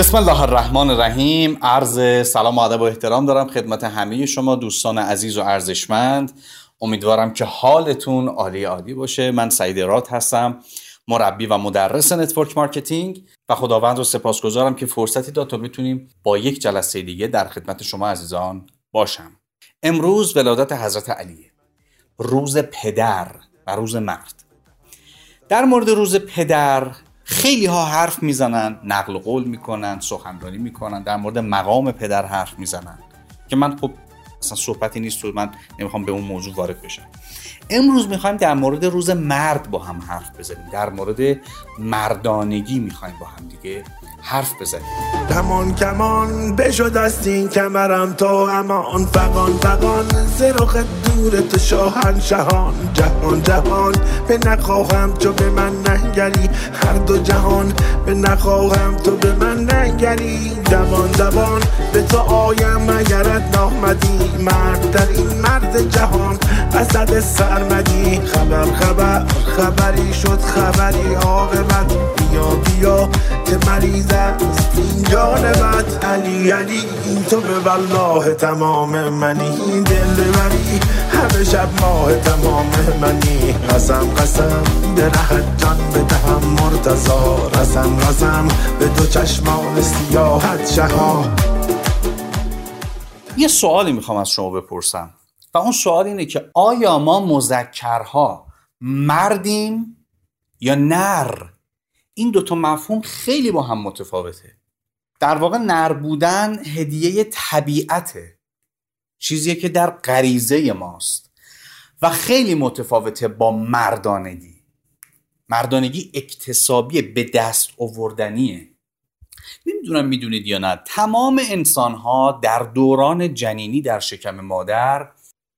بسم الله الرحمن الرحیم. عرض سلام و ادب و احترام دارم خدمت همه شما دوستان عزیز و ارزشمند. امیدوارم که حالتون عالی عالی باشه. من سعید رات هستم مربی و مدرس network marketing و خداوند رو سپاسگزارم که فرصتی داد تا بتونیم با یک جلسه دیگه در خدمت شما عزیزان باشم. امروز ولادت حضرت علی‌ه روز پدر و روز مرد. در مورد روز پدر خیلی ها حرف می‌زنن نقل قول می‌کنن سخنرانی می‌کنن در مورد مقام پدر حرف می‌زنن. که من خب اصلا صحبتی نیست و من نمی‌خوام به اون موضوع وارد بشم. امروز می‌خوایم در مورد روز مرد با هم حرف بزنیم. در مورد مردانگی می‌خوایم با هم دیگه حرف بزنیم کمان کمان بشد از این کمرم تو امان فقان فقان زرخ دور تو شاهن شهان جهان جهان. به نخواهم تو به من ننگری. هر دو جهان به نخواهم تو به من ننگری دوان دوان به تو آیم اگرت نامدی مرد در این مرد جهان اسد سرمدی خبر خبر خبری شد خبری عاقبت. بیا بیا که مریض است این جانبت. علی علی تو به والله تمام منی. دل ببری همه شب ماه تمام منی. قسم قسم به رهت جان بدهم مرتضا رسم رسم به دو چشمان سیاحت شها یه سوالی می‌خوام از شما بپرسم. و اون سوال اینه که آیا ما مذکرها مردیم یا نر؟ این دوتا مفهوم خیلی با هم متفاوته. در واقع نر بودن هدیه طبیعته چیزیه که در غریزه ماست. و خیلی متفاوته با مردانگی. مردانگی اکتسابی به دست آوردنیه. نمی‌دونم می‌دونید یا نه. تمام انسان ها در دوران جنینی در شکم مادر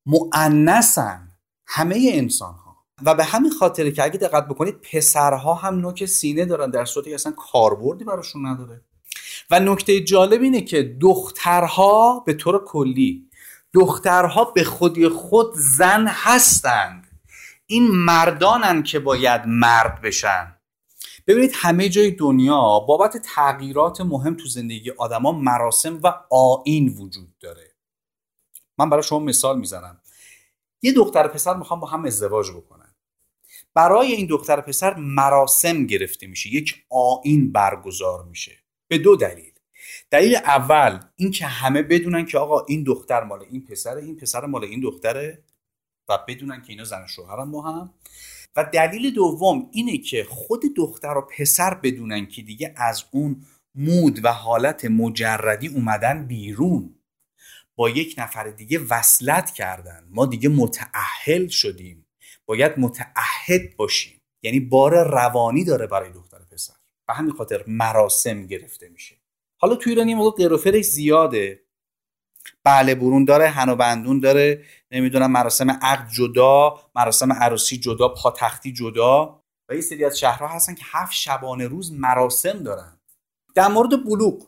معنسن همه انسان ها و به همین خاطره که اگه دقت بکنید پسرها هم نوک سینه دارن در صورتی که اصلا کاربردی براشون نداره. و نکته جالب اینه که دخترها به طور کلی دخترها به خودی خود زن هستند. این مردانن که باید مرد بشن. ببینید همه جای دنیا بابت تغییرات مهم تو زندگی آدما مراسم و آین وجود داره. من برای شما مثال می‌زنم. یه دختر پسر می‌خوام با هم ازدواج بکنن. برای این دختر پسر مراسم گرفته میشه. یک آین برگزار میشه. به دو دلیل. دلیل اول اینکه همه بدونن که آقا این دختر مال این پسره این پسر مال این دختره و بدونن که اینا زن و شوهرن با هم. و دلیل دوم اینه که خود دختر و پسر بدونن که دیگه از اون مود و حالت مجردی اومدن بیرون. با یک نفر دیگه وصلت کردن. ما دیگه متعهل شدیم. باید متعهد باشیم. یعنی بار روانی داره برای دختر پسر. به همین خاطر مراسم گرفته میشه. حالا تو ایران یه موقع قروفرش زیاده. بله برون داره هن و بندون داره. نمی‌دونم مراسم عقد جدا مراسم عروسی جدا پاتختی جدا. و یه سری از شهرها هستن که هفت شبانه روز مراسم دارن. در مورد بلوغ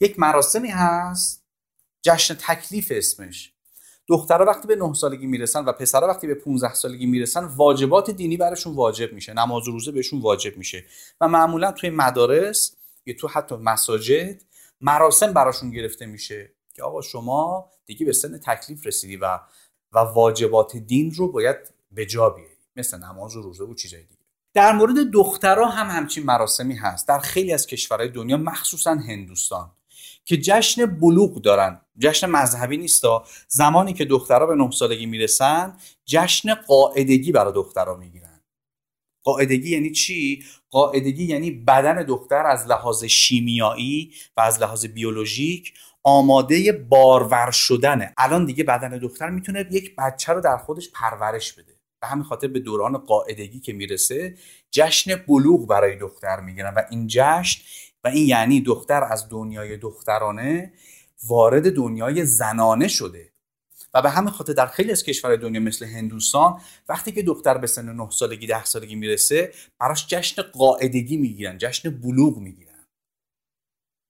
یک مراسمی هست جشن تکلیف اسمش. دخترها وقتی به 9 سالگی می‌رسن و پسرها وقتی به 15 سالگی می‌رسن واجبات دینی براشون واجب میشه. نماز و روزه بهشون واجب میشه. و معمولا توی مدارس یا تو حتی مساجد مراسم براشون گرفته میشه که آقا شما دیگه به سن تکلیف رسیدی و و واجبات دین رو باید به جا بیاری. مثل نماز و روزه و چیزای دیگه. در مورد دخترها هم همچین مراسمی هست. در خیلی از کشورهای دنیا مخصوصا هندوستان که جشن بلوغ دارن. جشن مذهبی نیستا زمانی که دخترها به نه سالگی می‌رسن جشن قاعدگی برای دخترها می‌گیرن. قاعدگی یعنی چی؟ قاعدگی یعنی بدن دختر از لحاظ شیمیایی و از لحاظ بیولوژیک آماده بارور شدنه الان دیگه بدن دختر می‌تونه یک بچه رو در خودش پرورش بده. به همین خاطر به دوران قاعدگی که می‌رسه جشن بلوغ برای دختر می‌گیرن و این جشن و این یعنی دختر از دنیای دخترانه وارد دنیای زنانه شده. و به همین خاطر در خیلی از کشورهای دنیا مثل هندوستان وقتی که دختر به سن 9 سالگی 10 سالگی می‌رسه براش جشن قاعدگی می‌گیرن جشن بلوغ می‌گیرن.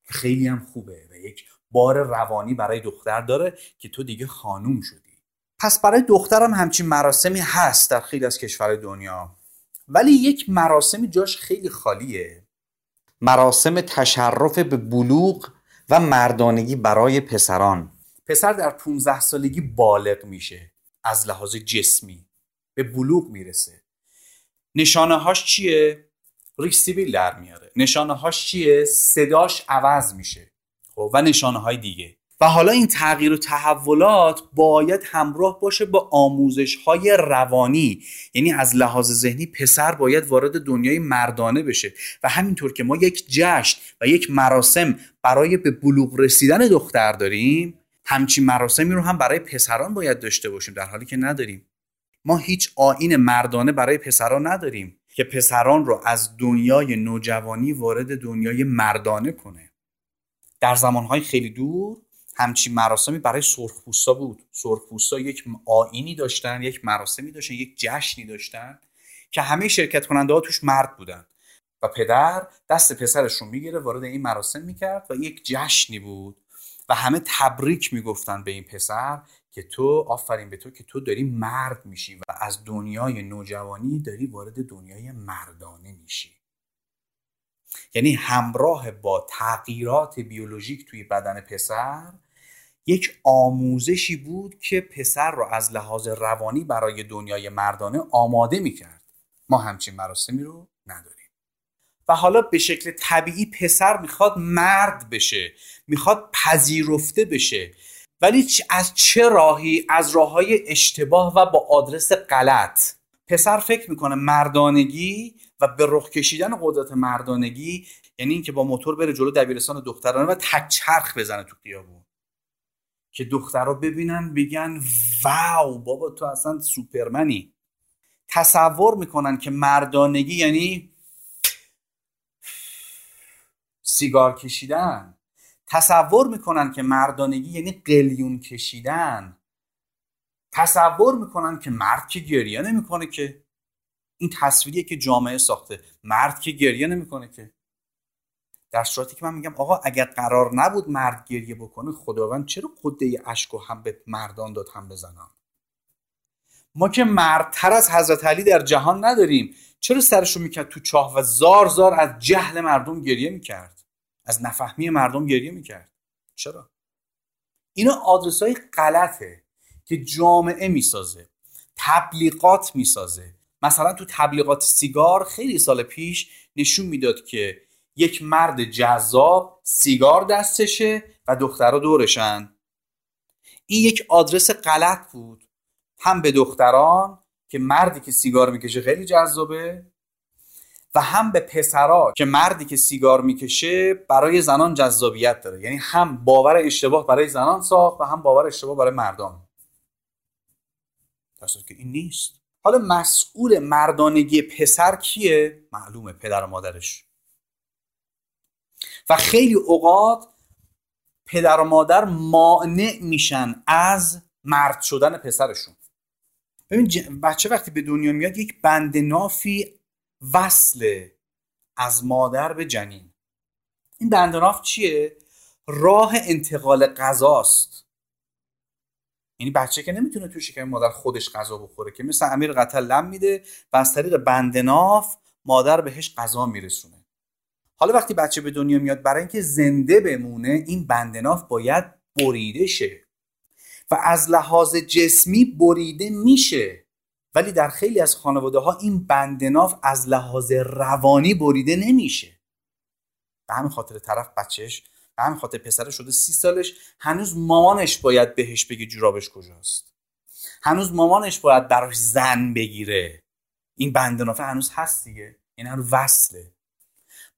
خیلی هم خوبه و یک بار روانی برای دختر داره که تو دیگه خانوم شدی. پس برای دخترم همچین مراسمی هست در خیلی از کشورهای دنیا. ولی یک مراسمی جاش خیلی خالیه. مراسم تشرف به بلوغ و مردانگی برای پسران. پسر در 15 سالگی بالغ میشه از لحاظ جسمی به بلوغ می‌رسه. نشانه هاش چیه؟ ریکسیبیل در میاره. نشانه هاش چیه؟ صداش عوض میشه. خب و نشانه های دیگه. و حالا این تغییر و تحولات باید همراه باشه با آموزش های روانی. یعنی از لحاظ ذهنی پسر باید وارد دنیای مردانه بشه. و همینطور که ما یک جشن و یک مراسم برای به بلوغ رسیدن دختر داریم همچین مراسمی رو هم برای پسران باید داشته باشیم در حالی که نداریم. ما هیچ آین مردانه برای پسران نداریم که پسران رو از دنیای نوجوانی وارد دنیای مردانه کنه. در زمانهای خیلی دور همچین مراسمی برای سرخپوستا بود. سرخپوستا یک آینی داشتن یک مراسمی داشتن یک جشنی داشتن که همه شرکت کننده ها توش مرد بودن. و پدر دست پسرش رو می‌گیره وارد این مراسم می‌کرد و یک جشنی بود. و همه تبریک می‌گفتن به این پسر که تو آفرین به تو که تو داری مرد میشی و از دنیای نوجوانی داری وارد دنیای مردانه میشی. یعنی همراه با تغییرات بیولوژیک توی بدن پسر یک آموزشی بود که پسر رو از لحاظ روانی برای دنیای مردانه آماده می‌کرد. ما همچین مراسمی رو نداریم و حالا به شکل طبیعی پسر می‌خواد مرد بشه می‌خواد پذیرفته بشه. ولی از چه راهی؟ از راه های اشتباه و با آدرس غلط. پسر فکر می‌کنه مردانگی و به رخ کشیدن قدرت مردانگی یعنی اینکه با موتور بره جلو دبیرستان دخترانه و تک چرخ بزنه تو خیابون. که دخترها ببینن بگن واو بابا تو اصلا سوپرمنی. تصور می‌کنن که مردانگی یعنی سیگار کشیدن. تصور می‌کنن که مردانگی یعنی قلیون کشیدن. تصور می‌کنن که مرد که گریه نمی‌کنه که. این تصویریه که جامعه ساخته. مرد که گریه نمی‌کنه که. در صورتی که من میگم آقا اگر قرار نبود مرد گریه بکنه خداوند چرا قده اشک و هم به مردان داد هم به زنان؟ ما که مردتر از حضرت علی در جهان نداریم. چرا سرشو می‌کرد تو چاه و زار زار از جهل مردم گریه می‌کرد؟ از نفهمی مردم گریه می‌کرد. چرا؟ اینا آدرس های غلطه که جامعه می‌سازه تبلیغات می‌سازه. مثلا تو تبلیغات سیگار خیلی سال پیش نشون می‌داد که یک مرد جذاب سیگار دستشه و دخترها دورشن. این یک آدرس غلط بود. هم به دختران که مردی که سیگار می‌کشه خیلی جذابه و هم به پسرا که مردی که سیگار می‌کشه برای زنان جذابیت داره. یعنی هم باور اشتباه برای زنان ساخت و هم باور اشتباه برای مردان. در که این نیست. حالا مسئول مردانگی پسر کیه؟ معلومه پدر و مادرش. و خیلی اوقات پدر و مادر مانع میشن از مرد شدن پسرشون. ببین بچه وقتی به دنیا میاد یک بند نافی وصل از مادر به جنین. این بندناف چیه؟ راه انتقال غذاست. یعنی بچه که نمی‌تونه توی شکم مادر خودش غذا بخوره که مثل امیر قتل لم میده و از طریق بندناف مادر بهش غذا میرسونه. حالا وقتی بچه به دنیا میاد برای اینکه زنده بمونه این بندناف باید بریده شه. و از لحاظ جسمی بریده میشه. ولی در خیلی از خانواده ها این بندناف از لحاظ روانی بریده نمیشه. به همین خاطر طرف بچهش به همین خاطر پسر شده سی سالش هنوز مامانش باید بهش بگه جورابش کجاست. هنوز مامانش باید براش زن بگیره. این بندنافه هنوز هست دیگه این هنوز وصله.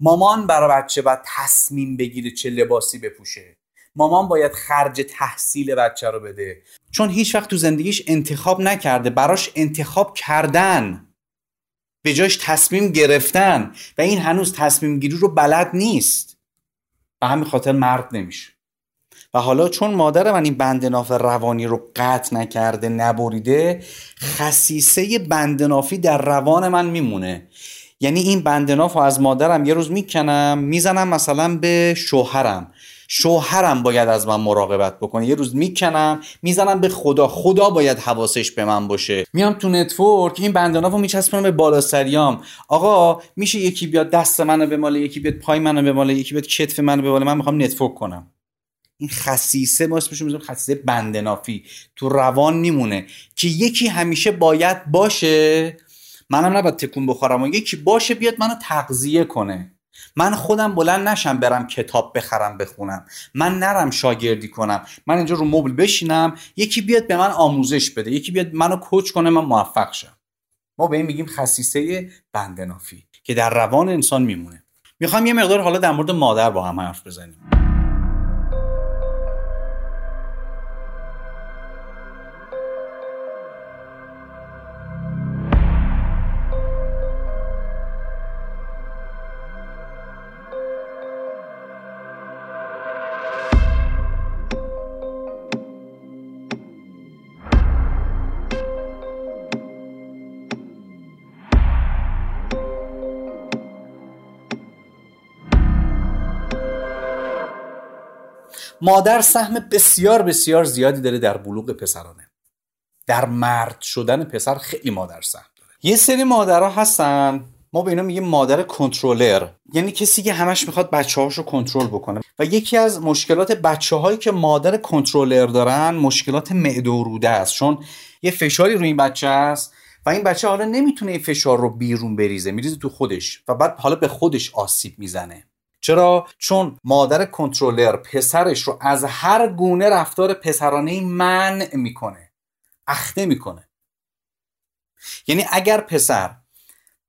مامان برای بچه باید تصمیم بگیره چه لباسی بپوشه. مامان باید خرج تحصیل بچه رو بده. چون هیچ وقت تو زندگیش انتخاب نکرده براش انتخاب کردن. به جاش تصمیم گرفتن. و این هنوز تصمیم گیری رو بلد نیست. به همین خاطر مرد نمیشه. و حالا چون مادر من این بندناف روانی رو قطع نکرده نبریده خصیصه بندنافی در روان من میمونه. یعنی این بندناف رو از مادرم یه روز می‌کنم می‌زنم مثلا به شوهرم. شوهرم باید از من مراقبت بکنه. یه روز می‌کنم می‌زنم به خدا. خدا باید حواسش به من باشه. میام تو network این بندنافو میچسبونم به بالا سریام. آقا میشه یکی بیاد دست منو بماله یکی بیاد پای منو بماله یکی بیاد کتف منو بماله. من می‌خوام network کنم. این خصیصه ما اسمش می‌ذاریم خصیصه بندنافی. تو روان میمونه. که یکی همیشه باید باشه. منم نباید تکون بخورم. و یکی باشه بیاد منو تغذیه کنه. من خودم بلند نشم برم کتاب بخرم بخونم. من نرم شاگردی کنم. من اینجا رو مبل بشینم یکی بیاد به من آموزش بده یکی بیاد منو کوچ کنه من موفق شم. ما به این میگیم خصیصه بندنافی که در روان انسان میمونه. می‌خوام یه مقدار حالا در مورد مادر با هم حرف بزنیم. مادر سهم بسیار بسیار زیادی داره در بلوغ پسرانه. در مرد شدن پسر خیلی مادر سهم داره. یه سری مادرها هستن. ما به اینا میگیم مادر کنترلر. یعنی کسی که همش می‌خواد بچه هاشو کنترل بکنه. و یکی از مشکلات بچه هایی که مادر کنترلر دارن مشکلات معده و روده است. چون یه فشاری روی این بچه است و این بچه حالا نمی‌تونه این فشار رو بیرون بریزه. میریزه تو خودش. و بعد حالا به خودش آسیب می‌زنه. چرا؟ چون مادر کنترلر پسرش رو از هر گونه رفتار پسرانه منع می‌کنه اخته می‌کنه. یعنی اگر پسر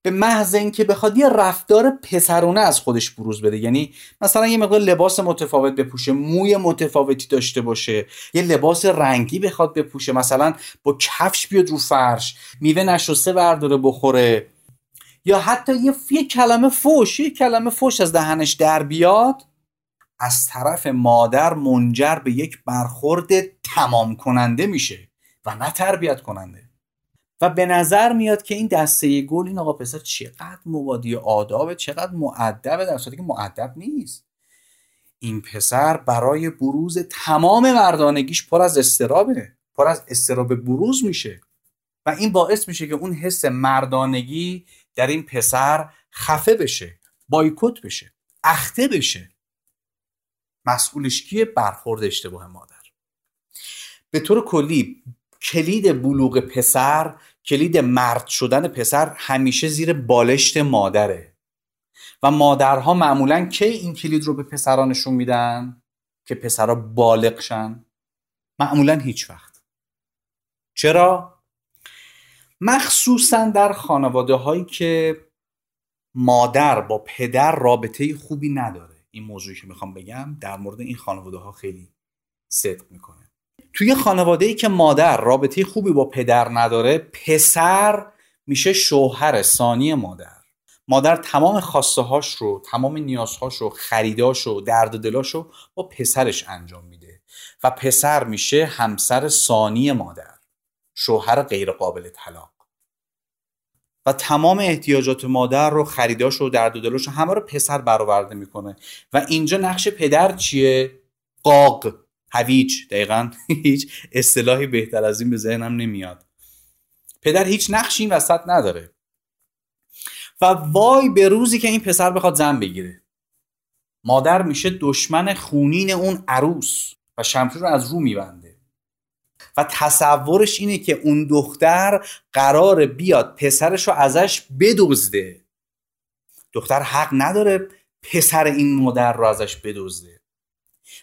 به محض اینکه بخواد یه رفتار پسرونه از خودش بروز بده یعنی مثلا یه مقدار لباس متفاوت بپوشه موی متفاوتی داشته باشه یه لباس رنگی بخواد بپوشه مثلا با کفش بیاد رو فرش میوه نشسته برداره بخوره یا حتی یه, یه کلمه فوش یه کلمه فوش از دهنش در بیاد از طرف مادر منجر به یک برخورد تمام کننده میشه و نه تربیت کننده و به نظر میاد که این دسته گل این آقا پسر چقدر مبادی آدابه چقدر معدبه در صورتی که معدب نیست. این پسر برای بروز تمام مردانگیش پر از استرابه پر از استراب بروز میشه. و این باعث میشه که اون حس مردانگی در این پسر خفه بشه بایکوت بشه اخته بشه. مسئولش کیه؟ برخورد اشتباه مادر. به طور کلی کلید بلوغ پسر کلید مرد شدن پسر همیشه زیر بالشت مادره. و مادرها معمولا کی این کلید رو به پسرانشون میدن؟ که پسرها بالغ شن معمولا هیچ وقت. چرا؟ مخصوصا در خانواده هایی که مادر با پدر رابطه خوبی نداره. این موضوعی که می‌خوام بگم در مورد این خانواده ها خیلی صدق می‌کنه. توی خانواده ای که مادر رابطه خوبی با پدر نداره پسر میشه شوهر ثانی مادر. مادر تمام خواسته هاش رو تمام نیازهاش رو خریداش رو درد دلاش رو با پسرش انجام میده و پسر میشه همسر ثانی مادر. شوهر غیر قابل طلاق. و تمام احتیاجات مادر رو خریداش و درد و دلش همه رو پسر برآورده می‌کنه. و اینجا نقش پدر چیه؟ قاق. هویج. دقیقا هیچ اصطلاحی بهتر از این به ذهنم نمیاد. پدر هیچ نقشی این وسط نداره. و وای به روزی که این پسر بخواد زن بگیره. مادر میشه دشمن خونین اون عروس و شمشیر رو از رو میبنده. و تصورش اینه که اون دختر قرار بیاد پسرش رو ازش بدزده. دختر حق نداره پسر این مادر رو ازش بدزده.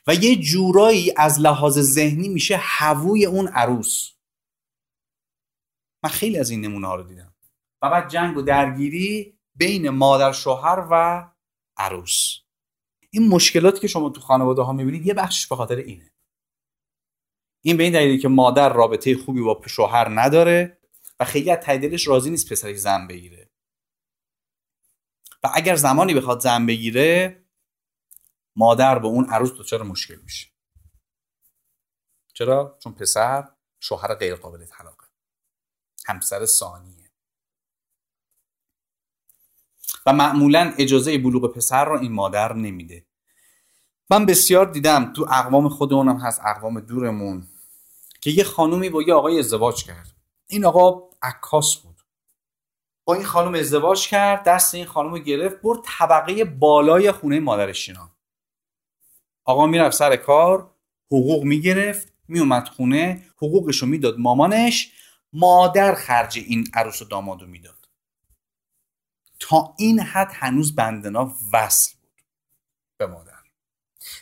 و یه جورایی از لحاظ ذهنی میشه هووی اون عروس. من خیلی از این نمونه ها رو دیدم. و بعد جنگ و درگیری بین مادر شوهر و عروس. این مشکلاتی که شما تو خانواده ها می‌بینید یه بخشش به خاطر اینه. این به این دلیلی که مادر رابطه خوبی با شوهر نداره و خیلی از دلش راضی نیست پسرش زن بگیره. و اگر زمانی بخواد زن بگیره مادر با اون عروس دچار مشکل میشه. چرا؟ چون پسر شوهر غیر قابل طلاقه. همسر ثانیه. و معمولا اجازه بلوغ پسر رو این مادر نمیده. من بسیار دیدم تو اقوام خودمونم هست اقوام دورمون. که یه خانومی با یه آقای ازدواج کرد. این آقا عکاس بود. با این خانم ازدواج کرد دست این خانم رو گرفت برد طبقه بالای خونه مادرش اینا آقا می‌رفت سر کار حقوق می‌گرفت میومد خونه حقوقش رو می‌داد مامانش مادر خرج این عروس و داماد رو می‌داد. تا این حد هنوز بندنا وصل بود به مادر.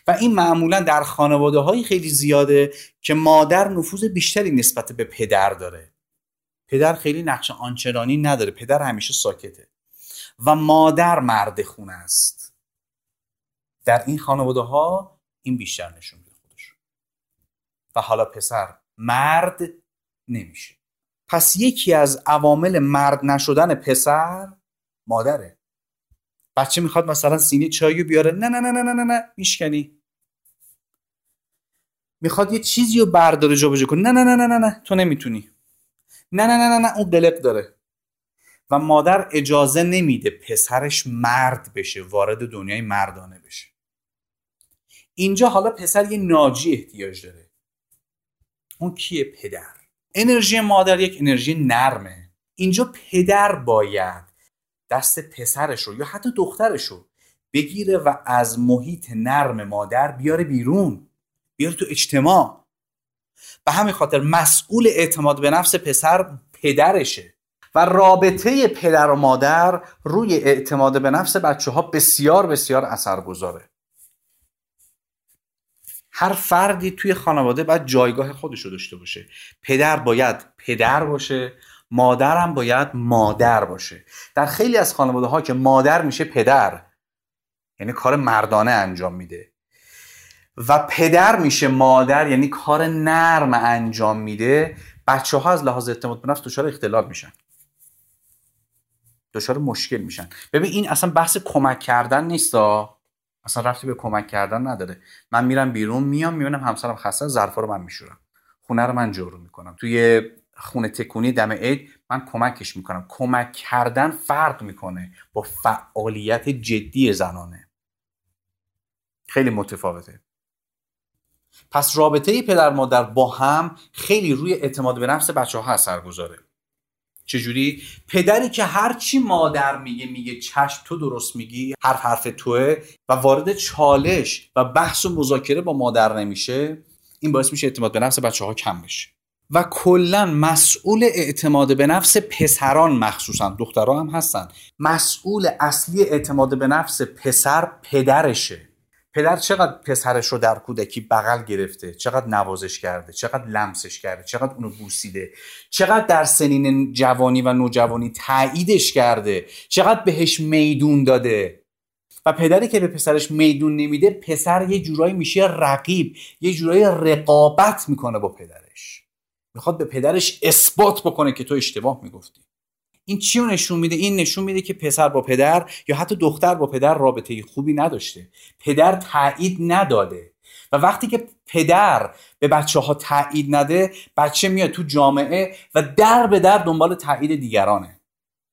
و این معمولا در خانواده های خیلی زیاده که مادر نفوذ بیشتری نسبت به پدر داره. پدر خیلی نقش آنچنانی نداره. پدر همیشه ساکته. و مادر مرد خونه است. در این خانواده ها این بیشتر نشون میده خودش. و حالا پسر مرد نمیشه. پس یکی از عوامل مرد نشدن پسر مادره. بچه می‌خواد مثلا سینی چایی بیاره نه نه نه نه نه نه میشکنی می‌خواد یه چیزی رو برداره جابجا کنه نه نه نه نه نه نه تو نمی‌تونی نه نه نه نه نه اون قلق داره و مادر اجازه نمیده پسرش مرد بشه وارد دنیای مردانه بشه اینجا حالا پسر یه ناجی احتیاج داره اون کیه پدر انرژی مادر یک انرژی نرمه اینجا پدر باید دست پسرش رو یا حتی دخترش رو بگیره و از محیط نرم مادر بیاره بیرون بیاره تو اجتماع. به همین خاطر مسئول اعتماد به نفس پسر پدرشه و رابطه پدر و مادر روی اعتماد به نفس بچه ها بسیار بسیار اثر گذاره هر فردی توی خانواده باید جایگاه خودش رو داشته باشه. پدر باید پدر باشه. مادرم باید مادر باشه. در خیلی از خانواده ها که مادر میشه پدر. یعنی کار مردانه انجام میده. و پدر میشه مادر یعنی کار نرم انجام میده. بچه ها از لحاظ اعتماد به نفس دچار اختلال میشن. دچار مشکل میشن. ببین این اصلا بحث کمک کردن نیست اصلا رفتی به کمک کردن نداره. من میرم بیرون میام می‌بینم همسرم خسته ظرفا رو من میشورم. خونه رو من جارو می‌کنم. توی خونه تکونی دم عید من کمکش می‌کنم. کمک کردن فرق می‌کنه با فعالیت جدی زنانه. خیلی متفاوته. پس رابطه پدر مادر با هم خیلی روی اعتماد به نفس بچه ها اثر گذاره. چجوری؟ پدری که هرچی مادر میگه میگه چشم تو درست میگی هر حرف توه و وارد چالش و بحث و مذاکره با مادر نمیشه این باعث میشه اعتماد به نفس بچه ها کم بشه. و کلا مسئول اعتماد به نفس پسران مخصوصا دخترها هم هستن. مسئول اصلی اعتماد به نفس پسر پدرشه. پدر چقدر پسرش رو در کودکی بغل گرفته چقدر نوازش کرده چقدر لمسش کرده چقدر اونو بوسیده چقدر در سنین جوانی و نوجوانی تاییدش کرده چقدر بهش میدون داده. و پدری که به پسرش میدون نمیده پسر یه جورایی میشه رقیب یه جورایی رقابت می‌کنه با پدرش می‌خواد به پدرش اثبات بکنه که تو اشتباه می‌گفتی. این چی رو نشون میده؟ این نشون میده که پسر با پدر یا حتی دختر با پدر رابطه خوبی نداشته. پدر تایید نداده. و وقتی که پدر به بچه ها تایید نده بچه میاد تو جامعه و در به در دنبال تایید دیگرانه.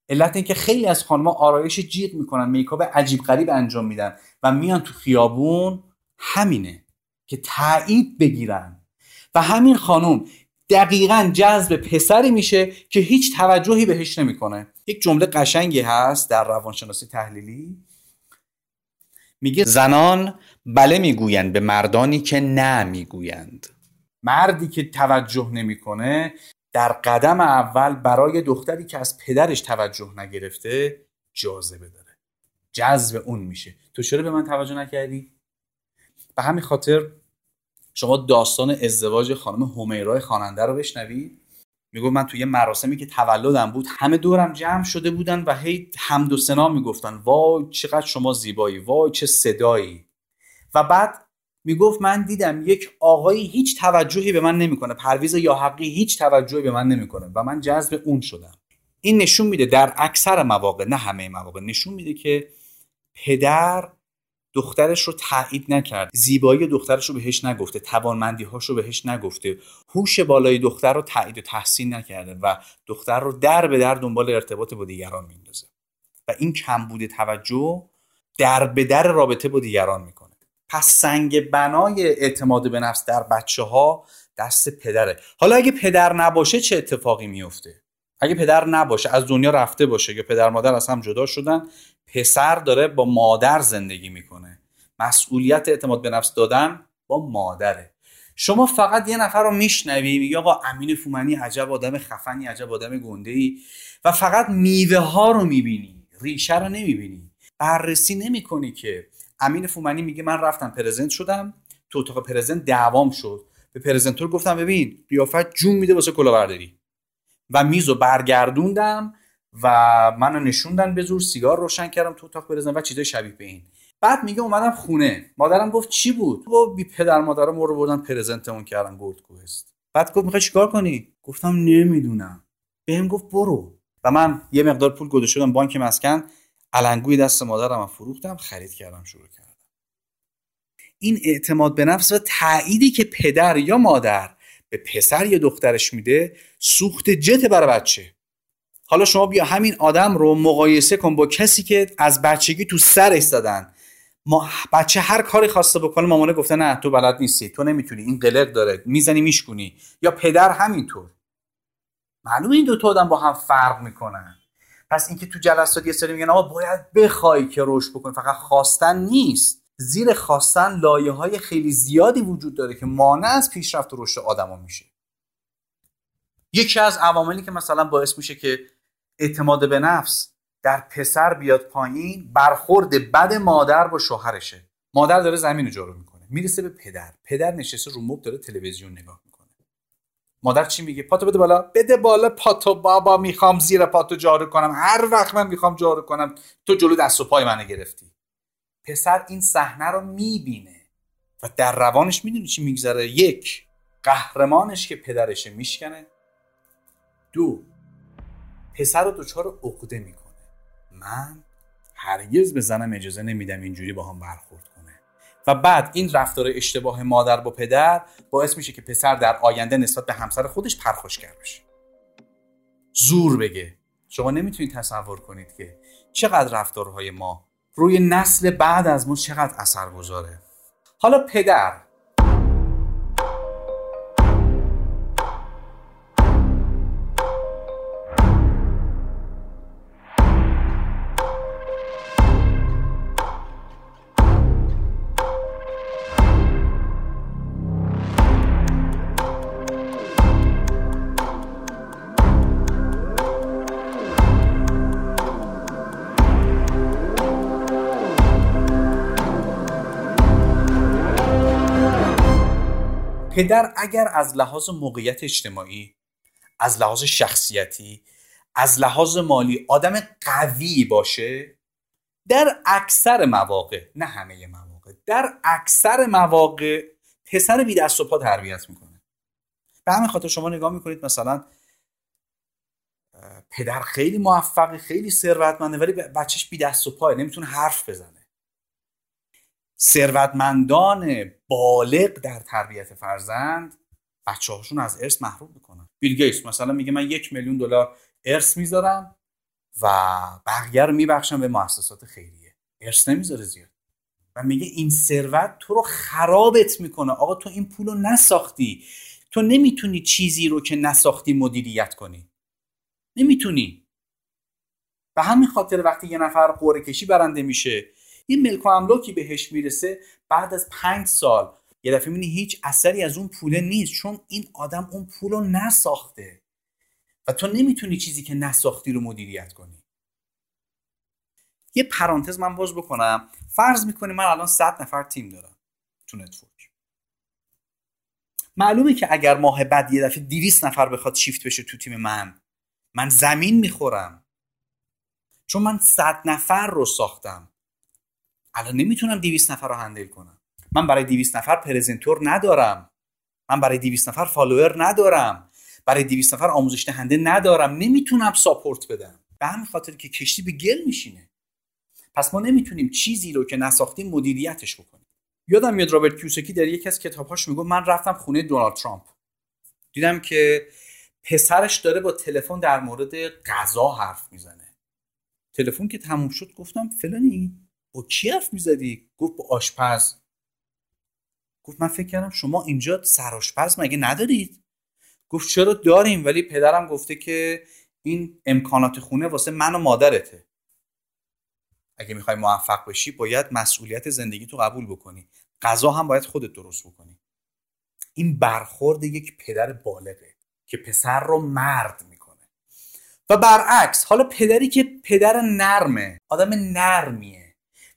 علت اینکه خیلی از خانم‌ها آرایش جیغ می‌کنن میکاپ عجیب غریب انجام میدن و میان تو خیابون همینه که تایید بگیرن. و همین خانم دقیقا جذب پسری میشه که هیچ توجهی بهش نمی‌کنه. یک جمله قشنگی هست در روانشناسی تحلیلی. میگه زنان بله می‌گویند به مردانی که نه می‌گویند. مردی که توجه نمی‌کنه در قدم اول برای دختری که از پدرش توجه نگرفته جاذبه داره. جذب اون میشه. تو چرا به من توجه نکردی؟ به همین خاطر شما داستان ازدواج خانم همیرای خواننده رو بشنوید. میگو من توی مراسمی که تولدم بود همه دورم جمع شده بودن و هی حمد و سنا می‌گفتن وای چقدر شما زیبایی وای چه صدایی. و بعد می‌گفت من دیدم یک آقایی هیچ توجهی به من نمی‌کنه پرویز یا حقی هیچ توجهی به من نمی‌کنه و من جذب اون شدم. این نشون میده در اکثر مواقع نه همه مواقع نشون میده که پدر دخترش رو تایید نکرد. زیبایی دخترش رو بهش نگفته توانمندیهاش رو بهش نگفته. هوش بالای دختر رو تایید و تحسین نکرده و دختر رو در به در دنبال ارتباط با دیگران میندازه. و این کمبود توجه در به در رابطه با دیگران می‌کنه. پس سنگ بنای اعتماد به نفس در بچه ها دست پدره. حالا اگه پدر نباشه چه اتفاقی میفته اگه پدر نباشه از دنیا رفته باشه یا پدر مادر از هم جدا شدن پسر داره با مادر زندگی می‌کنه. مسئولیت اعتماد به نفس دادن با مادره. شما فقط یه نفر رو میشنوی میگه آقا امین فومنی عجب آدم خفنی عجب آدم گنده ای و فقط میوه ها رو می‌بینی ریشه رو نمی‌بینی. بررسی نمی‌کنی که امین فومنی میگه من رفتم present شدم تو اتاق present دعوام شد. به presenter گفتم ببین قیافت جون میده واسه کلاهبرداری. و میزو برگردوندم و منو نشوندن به زور سیگار روشن کردم تو اتاق present و چیزای شبیه به این. بعد میگه اومدم خونه. مادرم گفت چی بود؟ گفت بی پدر مادرم رو بردن present مون کردن Gold Quest بعد گفت می‌خوای چیکار کنی؟ گفتم نمی‌دونم. بهم گفت برو. و من یه مقدار پول گذاشته بودم بانک مسکن. علنگوی دست مادرم فروختم خرید کردم شروع کردم. این اعتماد به نفس و تأییدی که پدر یا مادر به پسر یا دخترش میده سوخت جت برای بچه. حالا شما بیا همین آدم رو مقایسه کن با کسی که از بچگی تو سرش زدن. ما بچه هر کاری خواسته بکنه مامانه گفته نه تو بلد نیستی تو نمی‌تونی این قلق داره می‌زنی میشکونی. یا پدر همینطور. معلومه این دو تا آدم با هم فرق می‌کنن. پس اینکه تو جلسات یه سری میگن آقا باید بخوای که رشد بکنی فقط خواستن نیست. زیر خواستن لایه های خیلی زیادی وجود داره که مانع از پیشرفت و رشد آدما میشه. یکی از عواملی که مثلا باعث میشه که اعتماد به نفس در پسر بیاد پایین برخورد بد مادر با شوهرشه. مادر داره زمین رو جارو می‌کنه می‌رسه به پدر. پدر نشسته رو مبل داره تلویزیون نگاه می‌کنه. مادر چی میگه؟ پاتو بده بالا. بده بالا پاتو بابا می‌خوام زیر پاتو جارو کنم. هر وقت من می‌خوام جارو کنم تو جلو دست و پای منو گرفتی. پسر این صحنه رو می‌بینه و در روانش می‌دونی چی میگذره. یک قهرمانش که پدرشه میشکنه. دو پسر رو دچار عقده می‌کنه. من هرگز به زنم اجازه نمیدم اینجوری با هم برخورد کنه. و بعد این رفتار اشتباه مادر با پدر باعث میشه که پسر در آینده نسبت به همسر خودش پرخاشگر بشه. زور بگه. شما نمی‌تونید تصور کنید که چقدر رفتارهای ما روی نسل بعد از ما چقدر اثر گذاره حالا پدر پدر اگر از لحاظ موقعیت اجتماعی از لحاظ شخصیتی از لحاظ مالی آدم قوی باشه در اکثر مواقع نه همه مواقع در اکثر مواقع پسر بی دست و پا تربیت می‌کنه. به همین خاطر شما نگاه می‌کنید مثلا پدر خیلی موفقه خیلی ثروتمنده ولی بچهش بی دست و پای نمی‌تونه حرف بزنه. ثروتمندان بالغ در تربیت فرزند بچه هاشون از ارث محروم می‌کنن. بیل گیتس مثلا میگه من یک میلیون دلار ارث می‌ذارم و بقیه رو میبخشم به مؤسسات خیریه. ارث نمی‌ذاره زیاد. و میگه این ثروت تو رو خرابت می‌کنه. آقا تو این پول رو نساختی. تو نمی‌تونی چیزی رو که نساختی مدیریت کنی. نمی‌تونی. به همین خاطر وقتی یه نفر قرعه کشی برنده میشه این ملک و املاکی بهش می‌رسه بعد از پنج سال یه دفعه می‌بینی هیچ اثری از اون پوله نیست چون این آدم اون پول رو نساخته. و تو نمی‌تونی چیزی که نساختی رو مدیریت کنی. یه پرانتز من باز بکنم. فرض می‌کنی من الان 100 نفر تیم دارم تو network. معلومه که اگر ماه بعد یه دفعه 200 نفر بخواد شیفت بشه تو تیم من من زمین می‌خورم. چون من 100 نفر رو ساختم. الان نمی‌تونم 200 نفر رو handle کنم. من برای 200 نفر presenter ندارم. من برای 200 نفر follower ندارم. برای 200 نفر آموزش دهنده ندارم. نمی‌تونم support بدم. به همین خاطر که کشتی به گل میشینه. پس ما نمی‌تونیم چیزی رو که نساختیم مدیریتش بکنیم. یادم میاد رابرت کیوساکی در یکی از کتابهاش میگه من رفتم خونه دونالد ترامپ. دیدم که پسرش داره با تلفن در مورد غذا حرف می‌زنه. تلفن که تموم شد گفتم فلانی؟ با کی حرف می‌زدی؟ گفت با آشپز. گفت من فکر کردم شما اینجا سراشپز مگه ندارید؟ گفت چرا داریم؟ ولی پدرم گفته که این امکانات خونه واسه من و مادرته. اگه می‌خوای موفق بشی باید مسئولیت زندگی تو قبول بکنی. غذا هم باید خودت درست بکنی. این برخورد یک پدر بالغه که پسر رو مرد می‌کنه. و برعکس حالا پدری که پدر نرمه آدم نرمیه.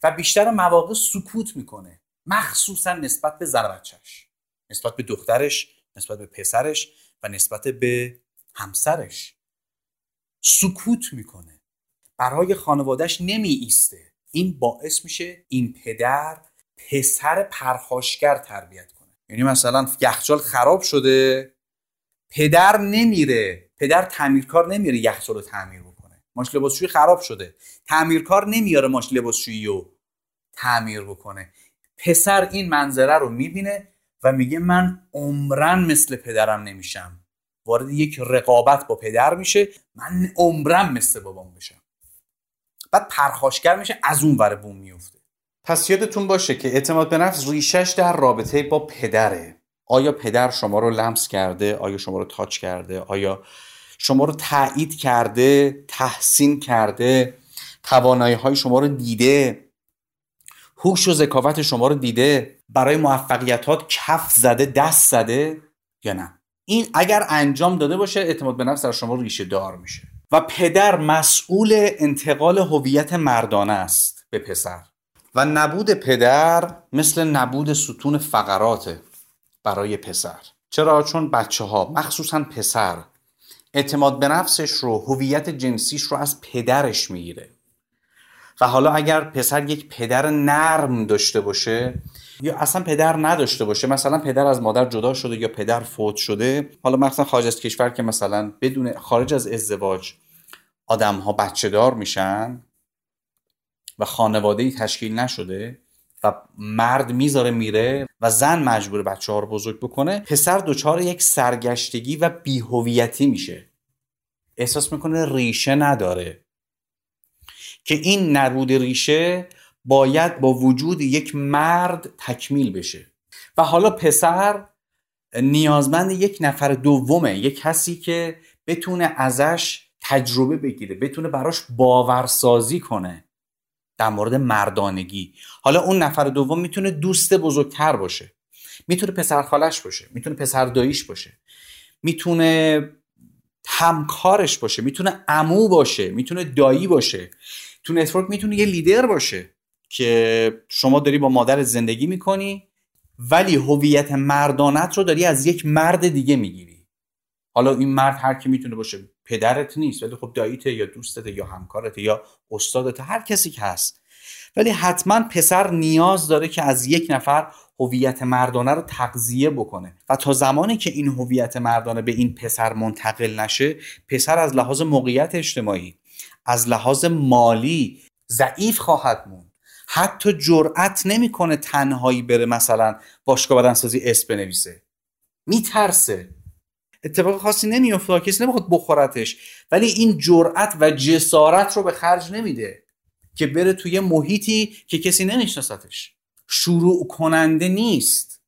و بیشتر مواقع سکوت می‌کنه مخصوصا نسبت به زن بچهش نسبت به دخترش نسبت به پسرش و نسبت به همسرش. سکوت می‌کنه. برای خانوادهش نمی ایسته این باعث میشه این پدر پسر پرخاشگر تربیت کنه. یعنی مثلا یخچال خراب شده پدر نمیره. پدر تعمیرکار نمیره یخچال رو تعمیر بکنه. ماش لباسشویی خراب شده. تعمیرکار نمیاره ماش لباسشویی رو تعمیر بکنه. پسر این منظره رو می‌بینه و میگه من عمرن مثل پدرم نمیشم. وارد یک رقابت با پدر میشه من عمرم مثل بابام بشم. بعد پرخاشگر میشه از اون ور بوم میفته پس یادتون باشه که اعتماد به نفس ریشش در رابطه با پدره. آیا پدر شما رو لمس کرده؟ آیا شما رو تاچ کرده؟ آیا شما رو تایید کرده؟ تحسین کرده؟ توانایی های شما رو دیده؟ هوش و ذکاوت شما رو دیده برای موفقیتات کف زده دست زده یا نه؟ این اگر انجام داده باشه اعتماد به نفس در شما ریشه دار میشه. و پدر مسئول انتقال هویت مردانه است به پسر. و نبود پدر مثل نبود ستون فقرات برای پسر. چرا؟ چون بچه ها مخصوصا پسر اعتماد به نفسش رو هویت جنسیش رو از پدرش می‌گیره. و حالا اگر پسر یک پدر نرم داشته باشه یا اصلا پدر نداشته باشه مثلا پدر از مادر جدا شده یا پدر فوت شده حالا مثلا خارج از کشور که مثلا بدون خارج از ازدواج آدم ها بچه دار میشن و خانواده ای تشکیل نشده و مرد می‌ذاره میره و زن مجبور بچه ها رو بزرگ بکنه پسر دچار یک سرگشتگی و بیهویتی میشه. احساس می‌کنه ریشه نداره. که این نبود ریشه باید با وجود یک مرد تکمیل بشه. و حالا پسر نیازمند یک نفر دومه یک کسی که بتونه ازش تجربه بگیره بتونه براش باورسازی کنه در مورد مردانگی. حالا اون نفر دوم می‌تونه دوست بزرگتر باشه می‌تونه پسر خالش باشه می‌تونه پسر داییش باشه می‌تونه همکارش باشه می‌تونه امو باشه می‌تونه دایی باشه. تو نتورک می‌تونه یه لیدر باشه که شما داری با مادر زندگی می‌کنی ولی هویت مردانت رو داری از یک مرد دیگه می‌گیری. حالا این مرد هر کی می‌تونه باشه پدرت نیست ولی خب داییته یا دوستته یا همکارته یا استادت هر کسی که هست. ولی حتما پسر نیاز داره که از یک نفر هویت مردانه رو تغذیه بکنه. و تا زمانی که این هویت مردانه به این پسر منتقل نشه پسر از لحاظ موقعیت اجتماعی از لحاظ مالی ضعیف خواهد موند. حتی جرأت نمی‌کنه تنهایی بره مثلا باشگاه بدنسازی اس بنویسه. میترسه. اتفاق خاصی نمیفته کسی نمی‌خواد بخورتش. ولی این جرأت و جسارت رو به خرج نمیده که بره توی محیطی که کسی نمیشناستش شروع کننده نیست.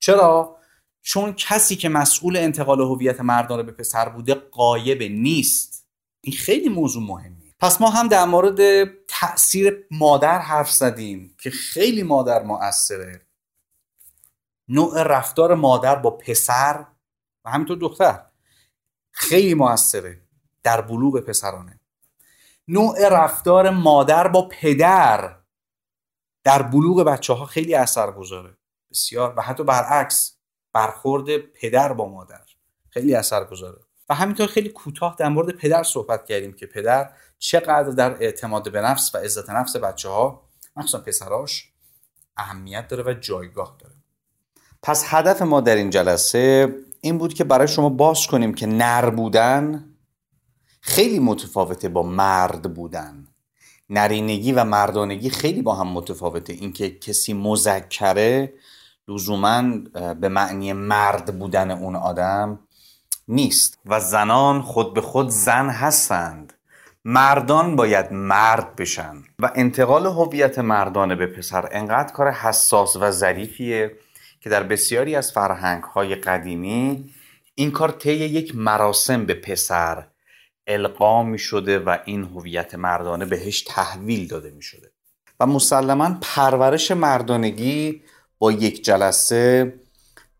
چرا؟ چون کسی که مسئول انتقال هویت مردانه به پسر بوده قایب نیست. این خیلی موضوع مهمی پس ما هم در مورد تاثیر مادر حرف زدیم که خیلی مادر مؤثره. نوع رفتار مادر با پسر و همینطور دختر خیلی موثره در بلوغ پسرانه. نوع رفتار مادر با پدر در بلوغ بچه ها خیلی اثر گذاره بسیار. و حتی برعکس برخورد پدر با مادر خیلی اثر گذاره و همینطور خیلی کوتاه در مورد پدر صحبت کردیم که پدر چقدر در اعتماد به نفس و عزت نفس بچه ها مخصوصا پسراش اهمیت داره و جایگاه داره. پس هدف ما در این جلسه این بود که برای شما باز کنیم که نر بودن خیلی متفاوته با مرد بودن. نرینگی و مردانگی خیلی با هم متفاوته. اینکه کسی مذکره لزوما به معنی مرد بودن اون آدم نیست و زنان خود به خود زن هستند. مردان باید مرد بشن. و انتقال هویت مردانه به پسر انقدر کار حساس و ظریفیه که در بسیاری از فرهنگ های قدیمی این کار طی یک مراسم به پسر القا می شده و این هویت مردانه بهش تحویل داده می شده و مسلما پرورش مردانگی با یک جلسه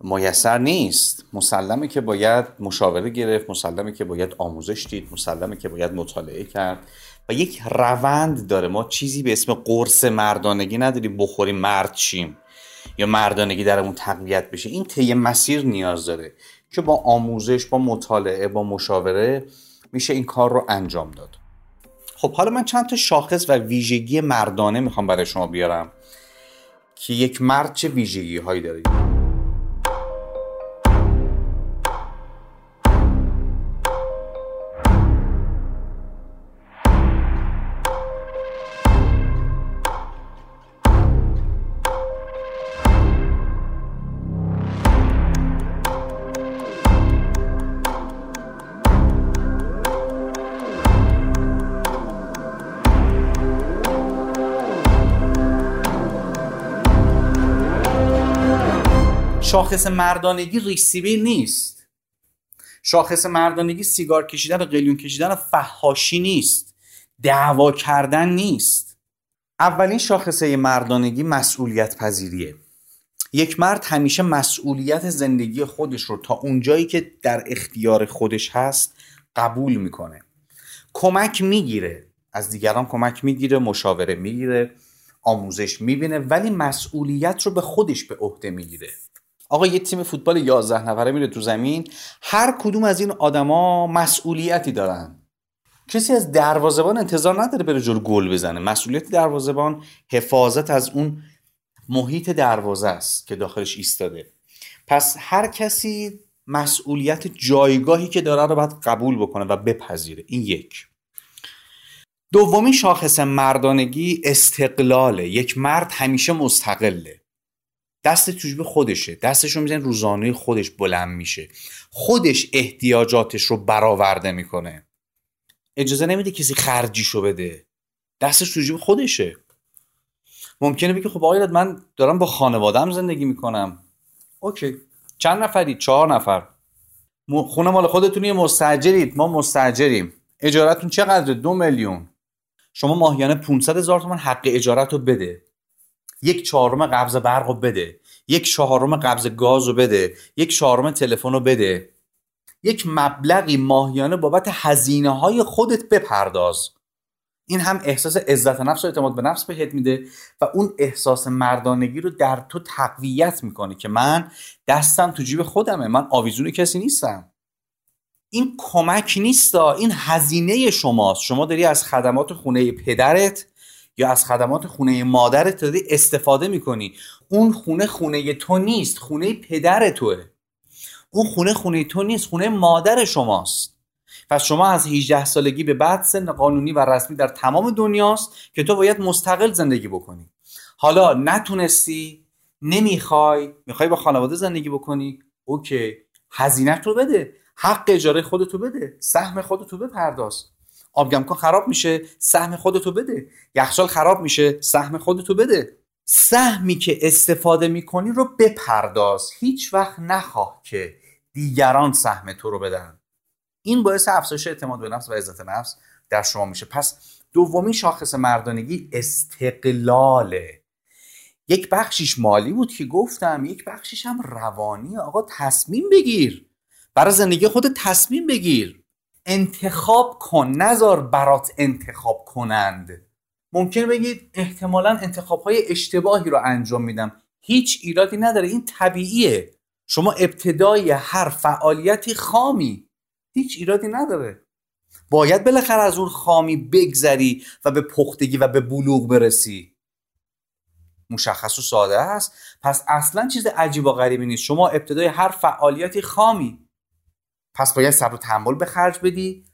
میسر نیست. مسلمه که باید مشاوره گرفت مسلمه که باید آموزش دید مسلمه که باید مطالعه کرد. و یک روند داره. ما چیزی به اسم قرص مردانگی نداریم بخوریم مرد شیم یا مردانگی درمون تقویت بشه. این طی مسیر نیاز داره که با آموزش با مطالعه با مشاوره میشه این کار رو انجام داد. خب حالا من چند تا شاخص و ویژگی مردانه می‌خوام برای شما بیارم که یک مرد چه ویژگی هایی داره؟ شاخص مردانگی ریسیبی نیست. شاخص مردانگی سیگار کشیدن و قلیون کشیدن و فهاشی نیست. دعوا کردن نیست. اولین شاخصه مردانگی مسئولیت پذیریه. یک مرد همیشه مسئولیت زندگی خودش رو تا اونجایی که در اختیار خودش هست قبول می‌کنه. کمک می‌گیره. از دیگران کمک می‌گیره مشاوره می‌گیره آموزش می‌بینه ولی مسئولیت رو به خودش به عهده می‌گیره. آقا یه تیم فوتبال 11 نفره میره تو زمین. هر کدوم از این آدما مسئولیتی دارن. کسی از دروازبان انتظار نداره بره جلو گل بزنه. مسئولیت دروازبان حفاظت از اون محیط دروازه است که داخلش ایستاده. پس هر کسی مسئولیت جایگاهی که داره رو باید قبول بکنه و بپذیره. این یک. دومین شاخص مردانگی استقلاله. یک مرد همیشه مستقله. دست توش به خودشه دستش رو می‌زنه روزانه خودش بلند میشه. خودش احتیاجاتش رو برآورده می‌کنه. اجازه نمیده کسی خرجیشو بده. دستش تو جیب خودشه. ممکنه بگه خب آقای من دارم با خانوادم زندگی می‌کنم. اوکی. چند نفرید چهار نفر. خونه مال خودتونی مستجرید ما مستجریم اجارتون چقدره؟ دو میلیون. شما ماهیانه 500 هزار تومن حق اجارت رو بده. یک چهارم قبض برق رو بده. یک چهارم قبض گاز رو بده. یک چهارم تلفن رو بده. یک مبلغی ماهیانه بابت هزینه های خودت بپرداز. این هم احساس عزت نفس و اعتماد به نفس بهت میده و اون احساس مردانگی رو در تو تقویت می‌کنه که من دستم تو جیب خودمه. من آویزون کسی نیستم. این کمک نیستا این هزینه شماست. شما داری از خدمات خونه پدرت یا از خدمات خونه مادرت داری استفاده می‌کنی. اون خونه خونه تو نیست خونه پدر توه. اون خونه خونه تو نیست خونه مادر شماست. پس شما از 18 سالگی به بعد سن قانونی و رسمی در تمام دنیاست که تو باید مستقل زندگی بکنی. حالا نتونستی نمی‌خوای می‌خوای با خانواده زندگی بکنی؟ اوکی. هزینه رو بده. حق اجاره خودتو بده. سهم خودتو بپرداز. آبگمکن خراب میشه سهم خودتو بده. یخچال خراب میشه سهم خودتو بده. سهمی که استفاده می‌کنی رو بپرداز. هیچ وقت نخواه که دیگران سهم تو رو بدن. این باعث افزایش اعتماد به نفس و عزت نفس در شما میشه. پس دومین شاخص مردانگی استقلاله یک بخشیش مالی بود که گفتم یک بخشیش هم روانی. آقا تصمیم بگیر. برای زندگی خود تصمیم بگیر. انتخاب کن نزار برات انتخاب کنند. ممکن بگید احتمالا انتخاب های اشتباهی رو انجام میدم. هیچ ایرادی نداره این طبیعیه. شما ابتدای هر فعالیتی خامی. هیچ ایرادی نداره. باید بالاخره از اون خامی بگذری و به پختگی و به بلوغ برسی. مشخص و ساده است. پس اصلا چیز عجیب و غریبی نیست. شما ابتدای هر فعالیتی خامی پس باید صبر و تحمل به خرج بدی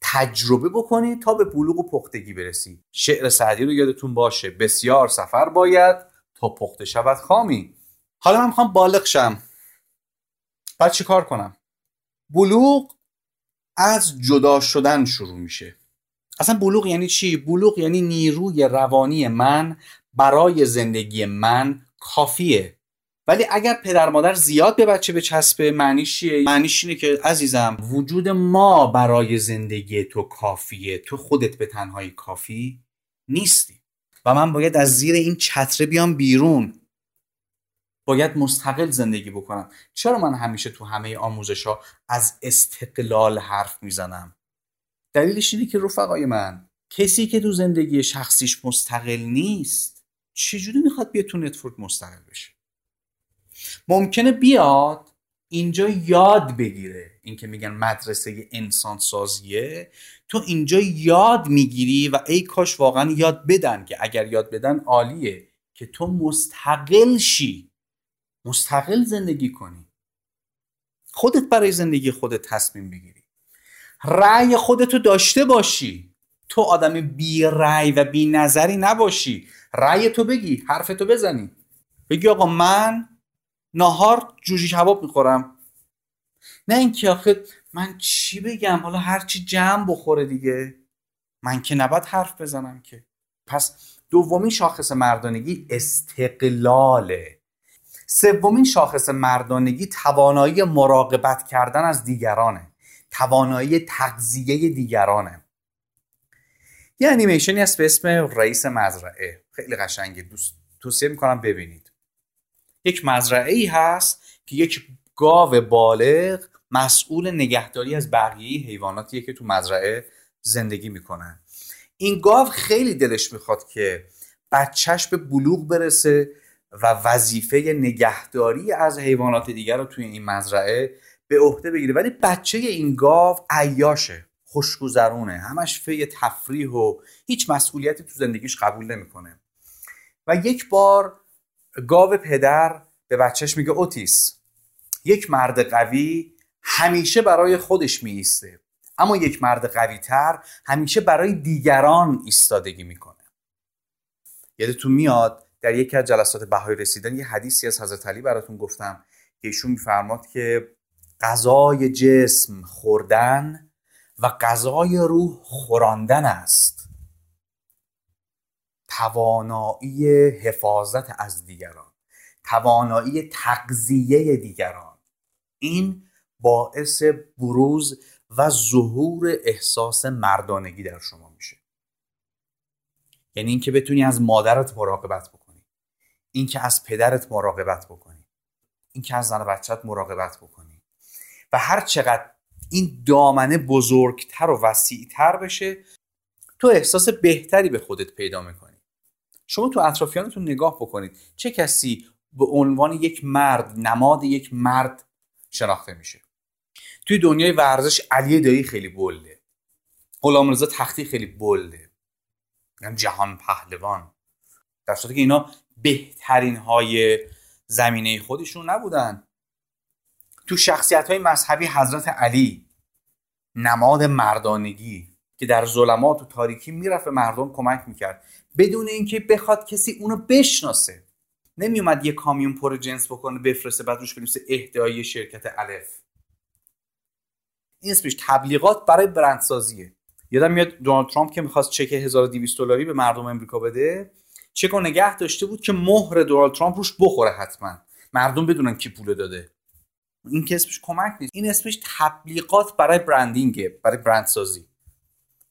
تجربه بکنی تا به بلوغ و پختگی برسی. شعر سعدی رو یادتون باشه. بسیار سفر باید تا پخته شود خامی. حالا من می‌خوام بالغ شم. بعد چی کار کنم؟ بلوغ از جدا شدن شروع میشه. اصلا بلوغ یعنی چی؟ بلوغ یعنی نیروی روانی من برای زندگی من کافیه. ولی اگر پدر مادر زیاد به بچه به چسبه معنیش چیه؟ معنیش اینه که عزیزم وجود ما برای زندگی تو کافیه. تو خودت به تنهایی کافی نیستی. و من باید از زیر این چتره بیام بیرون. باید مستقل زندگی بکنم. چرا من همیشه تو همه آموزش ها از استقلال حرف می‌زنم؟ دلیلش اینه که رفقای من کسی که تو زندگی شخصیش مستقل نیست چجوری می‌خواد بیاد تو نتورک مستقل بشه؟ ممکنه بیاد اینجا یاد بگیره. این که میگن مدرسه انسان سازیه تو اینجا یاد می‌گیری و ای کاش واقعا یاد بدن که اگر یاد بدن عالیه که تو مستقل شی. مستقل زندگی کنی. خودت برای زندگی خودت تصمیم بگیری. رأی خودتو داشته باشی. تو آدم بی رأی و بی نظری نباشی. رأی تو بگی حرف تو بزنی. بگی آقا من ناهار جوجی کباب می‌خورم. نه اینکه آخه من چی بگم؟ حالا هرچی جمع بخوره دیگه. من که نباید حرف بزنم که. پس دومین شاخص مردانگی استقلاله. سومین شاخص مردانگی توانایی مراقبت کردن از دیگرانه. توانایی تغذیه دیگرانه. یه انیمیشنی هست به اسم رئیس مزرعه. خیلی قشنگه. دوست توصیه می‌کنم ببینید. یک مزرعه ای هست که یک گاو بالغ مسئول نگهداری از بقیه حیواناتیه که تو مزرعه زندگی می‌کنن. این گاو خیلی دلش می‌خواد که بچهش به بلوغ برسه و وظیفه نگهداری از حیوانات دیگر رو توی این مزرعه به عهده بگیره. ولی بچه این گاو عیاشه خوشگذرونه همش فی تفریح و هیچ مسئولیتی تو زندگیش قبول نمی‌کنه. و یک بار گاو پدر به بچهش میگه اوتیس یک مرد قوی همیشه برای خودش میایسته اما یک مرد قوی تر همیشه برای دیگران ایستادگی می‌کنه. یادتون میاد در یکی از جلسات بهای رسیدن یه حدیثی از حضرت علی براتون گفتم که ایشون میفرماد که غذای جسم خوردن و غذای روح خوراندن است. توانایی حفاظت از دیگران توانایی تغذیه دیگران. این باعث بروز و ظهور احساس مردانگی در شما میشه. یعنی اینکه بتونی از مادرت مراقبت بکنی. اینکه از پدرت مراقبت بکنی. اینکه از زن بچت مراقبت بکنی. و هر چقدر این دامنه بزرگتر و وسیعتر بشه تو احساس بهتری به خودت پیدا می‌کنی. شما تو اطرافیانتون نگاه بکنید. چه کسی به عنوان یک مرد نماد یک مرد شناخته میشه؟ توی دنیای ورزش علی دایی خیلی بلده. غلام رضا تختی خیلی بلده. یعنی جهان پهلوان. در صورتی که اینا بهترین های زمینه خودشون نبودن. تو شخصیت های مذهبی حضرت علی نماد مردانگی. که در ظلمات و تاریکی می‌رفت به مردم کمک می‌کرد. بدون اینکه بخواد کسی اونو بشناسه. نمیومد یه کامیون پر جنس بکنه بفرسته بعد روش بنویسه اهدای شرکت الف. این اسمش تبلیغات برای برندسازیه. یادم میاد دونالد ترامپ که می‌خواست چک 1200 دلاری به مردم امریکا بده چک و نگه داشته بود که مهر دونالد ترامپ روش بخوره حتما. مردم بدونن کی پول داده. این که اسمش کمک نیست. این اسمش تبلیغات برای برندینگه برای برندسازی.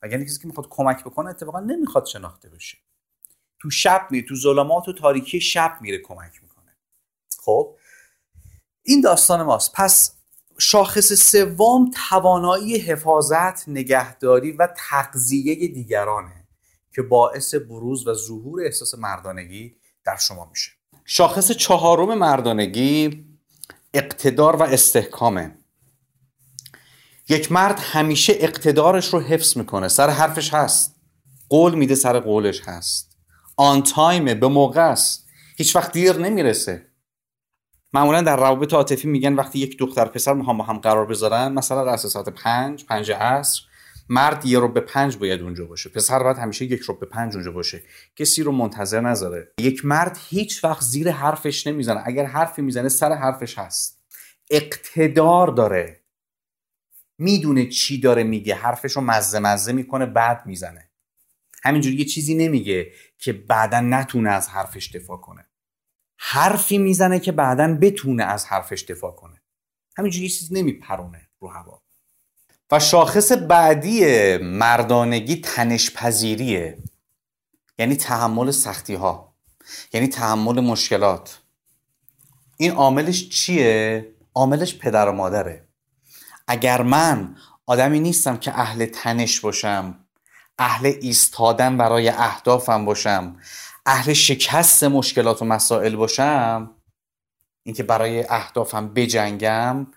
اگر کسی که می‌خواد کمک بکنه اتفاقا نمی‌خواد شناخته بشه. تو شب میره تو ظلمات و تاریکی شب میره کمک می‌کنه. خب؟ این داستان ماست. پس شاخص سوم توانایی حفاظت نگهداری و تغذیه دیگرانه که باعث بروز و ظهور احساس مردانگی در شما میشه. شاخص چهارم مردانگی اقتدار و استحکامه. یک مرد همیشه اقتدارش رو حفظ می‌کنه سر حرفش هست. قول میده سر قولش هست. آن تایمه به موقع است. هیچ وقت دیر نمی‌رسه. معمولا در روابط عاطفی میگن وقتی یک دختر پسر می‌خوام با هم قرار بذارن مثلا رأس ساعت پنج پنج عصر مرد یه رو به پنج باید اونجا باشه. پسر باید همیشه یک رو به پنج اونجا باشه. کسی رو منتظر نذاره. یک مرد هیچ وقت زیر حرفش نمی‌زنه. اگر حرفی می‌زنه سر حرفش هست. اقتدار داره. می‌دونه چی داره میگه. حرفش رو مزه مزه می‌کنه بعد می‌زنه. همینجوری یه چیزی نمیگه که بعدا نتونه از حرفش دفاع کنه. حرفی می‌زنه که بعدا بتونه از حرفش دفاع کنه. همینجوری یه چیز نمیپرونه رو هوا. و شاخص بعدی مردانگی تنش پذیریه یعنی تحمل سختی ها یعنی تحمل مشکلات. این عاملش چیه؟ عاملش پدر و مادره. اگر من آدمی نیستم که اهل تنش باشم اهل ایستادن برای اهدافم باشم اهل شکست مشکلات و مسائل باشم اینکه برای اهدافم بجنگم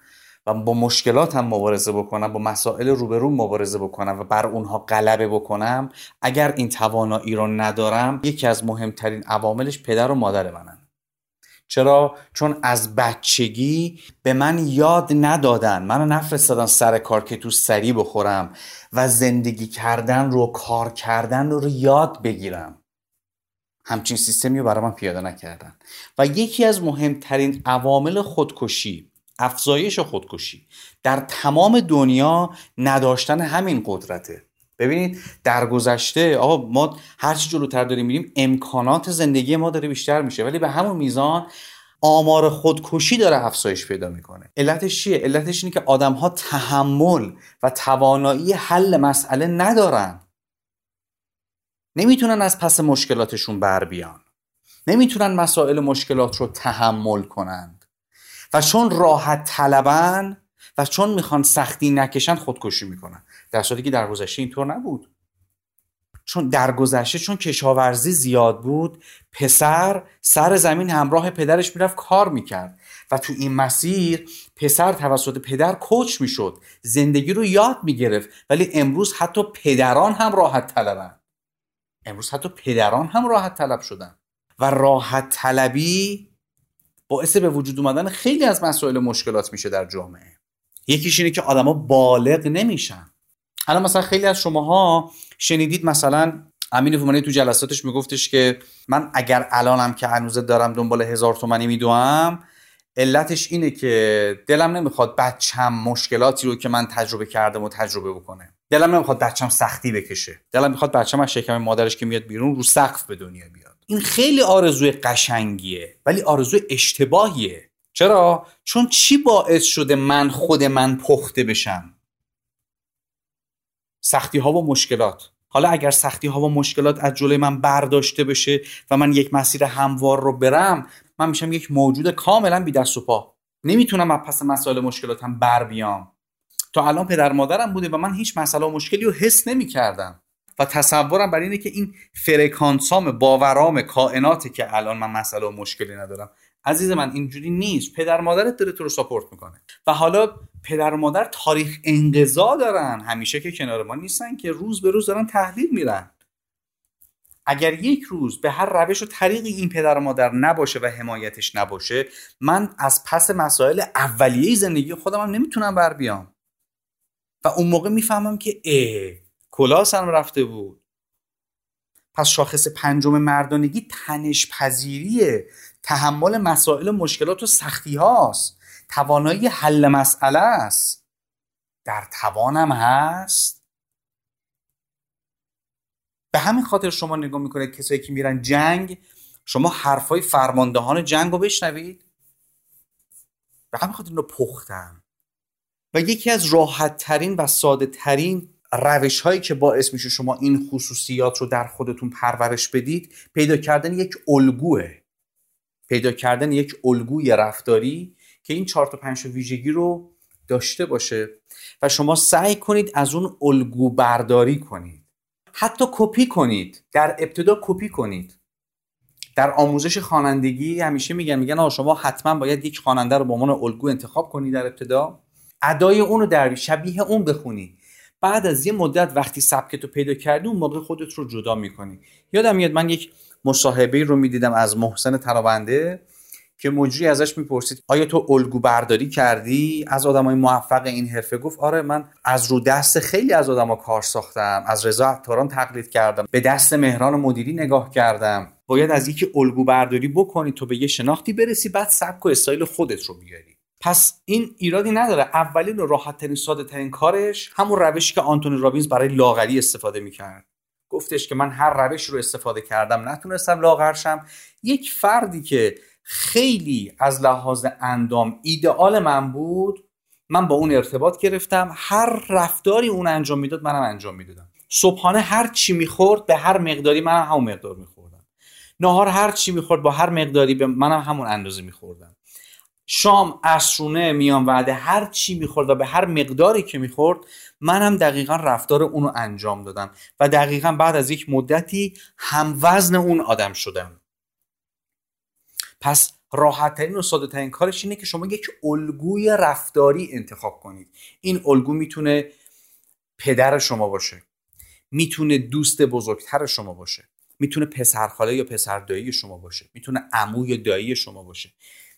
و با مشکلاتم مبارزه بکنم با مسائل روبرو مبارزه بکنم و بر اونها غلبه بکنم اگر این توانایی رو ندارم یکی از مهمترین عواملش پدر و مادر منن. چرا؟ چون از بچگی به من یاد ندادن. منو نفرستادن سر کار که تو سری بخورم و زندگی کردن رو کار کردن رو یاد بگیرم. همچین سیستمی رو برای من پیاده نکردن. و یکی از مهمترین عوامل خودکشی افزایش خودکشی در تمام دنیا نداشتن همین قدرته. ببینید در گذشته آقا ما هرچی جلوتر داریم میریم امکانات زندگی ما داره بیشتر میشه. ولی به همون میزان آمار خودکشی داره افزایش پیدا می‌کنه. علتش چیه؟ علتش اینه که آدم ها تحمل و توانایی حل مسئله ندارن. نمی‌تونن از پس مشکلاتشون بر بیان. نمی‌تونن مسائل مشکلات رو تحمل کنند. و چون راحت طلبن و چون می‌خوان سختی نکشن خودکشی می‌کنن. در صورتی که در گذشته اینطور نبود. چون در گذشته چون کشاورزی زیاد بود پسر سر زمین همراه پدرش می‌رفت کار می‌کرد. و تو این مسیر پسر توسط پدر کوچ می‌شد. زندگی رو یاد می‌گرفت. ولی امروز حتی پدران هم راحت طلبن امروز حتی پدران هم راحت طلب شدن و راحت طلبی باعث به وجود اومدن خیلی از مسائل مشکلات میشه در جامعه. یکیش اینه که آدما بالغ نمیشن. الان مثلا خیلی از شماها شنیدید مثلا امین فومانی تو جلساتش میگفتش که من اگر الانم که هنوز دارم دنبال هزار تومنی میدوام علتش اینه که دلم نمی‌خواد بچم مشکلاتی رو که من تجربه کردم و تجربه بکنه. دلم نمی‌خواد بچم سختی بکشه. دلم می‌خواد بچم از شکم مادرش که میاد بیرون رو سقف به دنیا بیاد. این خیلی آرزوی قشنگیه ولی آرزوی اشتباهیه. چرا؟ چون چی باعث شده من خود من پخته بشم؟ سختی ها و مشکلات. حالا اگر سختی ها و مشکلات از جلوی من برداشته بشه و من یک مسیر هموار رو برم من میشم یک موجود کاملا بی دست و پا. نمی‌تونم از پس مسائل مشکلاتم بر بیام. تا الان پدر مادرم بوده و من هیچ مسئله و مشکلی رو حس نمی‌کردم. و تصورم بر اینه که این فرکانسام باورام کائناته که الان من مسئله و مشکلی ندارم عزیز من اینجوری نیست. پدر مادرت داره تو رو ساپورت می‌کنه. و حالا پدر و مادر تاریخ انقضا دارن. همیشه که کنار ما نیستن که روز به روز دارن تحلیل میرن. اگر یک روز به هر روش و طریقی این پدر و مادر نباشه و حمایتش نباشه من از پس مسائل اولیه زندگی خودم هم نمی‌تونم بر بیام. و اون موقع می‌فهمم که اه کلاسم رفته بود. پس شاخص پنجم مردانگی تنش پذیریه تحمل مسائل مشکلات و سختی هاست توانایی حل مسئله است. در توانم هست. به همین خاطر شما نگاه می‌کنید کسایی که میرن جنگ شما حرفای فرماندهان جنگ رو بشنوید. به همین خاطر اینو پختن. و یکی از راحت ترین و ساده ترین روش هایی که باعث میشه شما این خصوصیات رو در خودتون پرورش بدید پیدا کردن یک الگوه. پیدا کردن یک الگوی رفتاری که این چهار تا پنج ویژگی رو داشته باشه و شما سعی کنید از اون الگو برداری کنید. حتی کپی کنید. در ابتدا کپی کنید. در آموزش خوانندگی همیشه میگن میگن آقا شما حتما باید یک خواننده رو به عنوان الگو انتخاب کنی در ابتدا. ادای اون رو در شبیه اون بخونی. بعد از یه مدت وقتی سبکتو پیدا کردی اون موقع خودت رو جدا می‌کنی. یادم میاد من یک مصاحبه رو می‌دیدم از محسن ترابنده. که مجری ازش می‌پرسید آیا تو الگو برداری کردی؟ از آدمای موفق این حرفه گفت آره من از رو دست خیلی از آدما کار ساختم از رضا عطاران تقلید کردم به دست مهران مدیری نگاه کردم. باید از یکی الگو برداری بکنی تو به یه شناختی برسی بعد سبک و استایل خودت رو بیاری. پس این ایرادی نداره. اولین و راحت ترین ساده ترین کارش همون روشی که آنتونی رابینز برای لاغری استفاده می‌کرد. گفتش که من هر روش رو استفاده کردم نتونستم لاغرشم یک فردی که خیلی از لحاظ اندام ایدئال من بود. من با اون ارتباط گرفتم. هر رفتاری اون انجام می‌داد منم انجام می‌دادم. صبحانه هر چی می‌خورد به هر مقداری منم همون مقدار میخوردم. نهار هر چی می‌خورد با هر مقداری به منم همون اندازه میخوردم. شام عصرونه میان وعده هر چی می‌خورد و به هر مقداری که می‌خورد منم دقیقا رفتار اونو انجام دادم و دقیقا بعد از یک مدتی هم وزن اون آدم شدم. پس راحت ترین و ساده ترین کارش اینه که شما یک الگوی رفتاری انتخاب کنید. این الگو می‌تونه پدر شما باشه. می‌تونه دوست بزرگتر شما باشه. می‌تونه پسرخاله یا پسردایی شما باشه. می‌تونه عمو یا دایی شما باشه.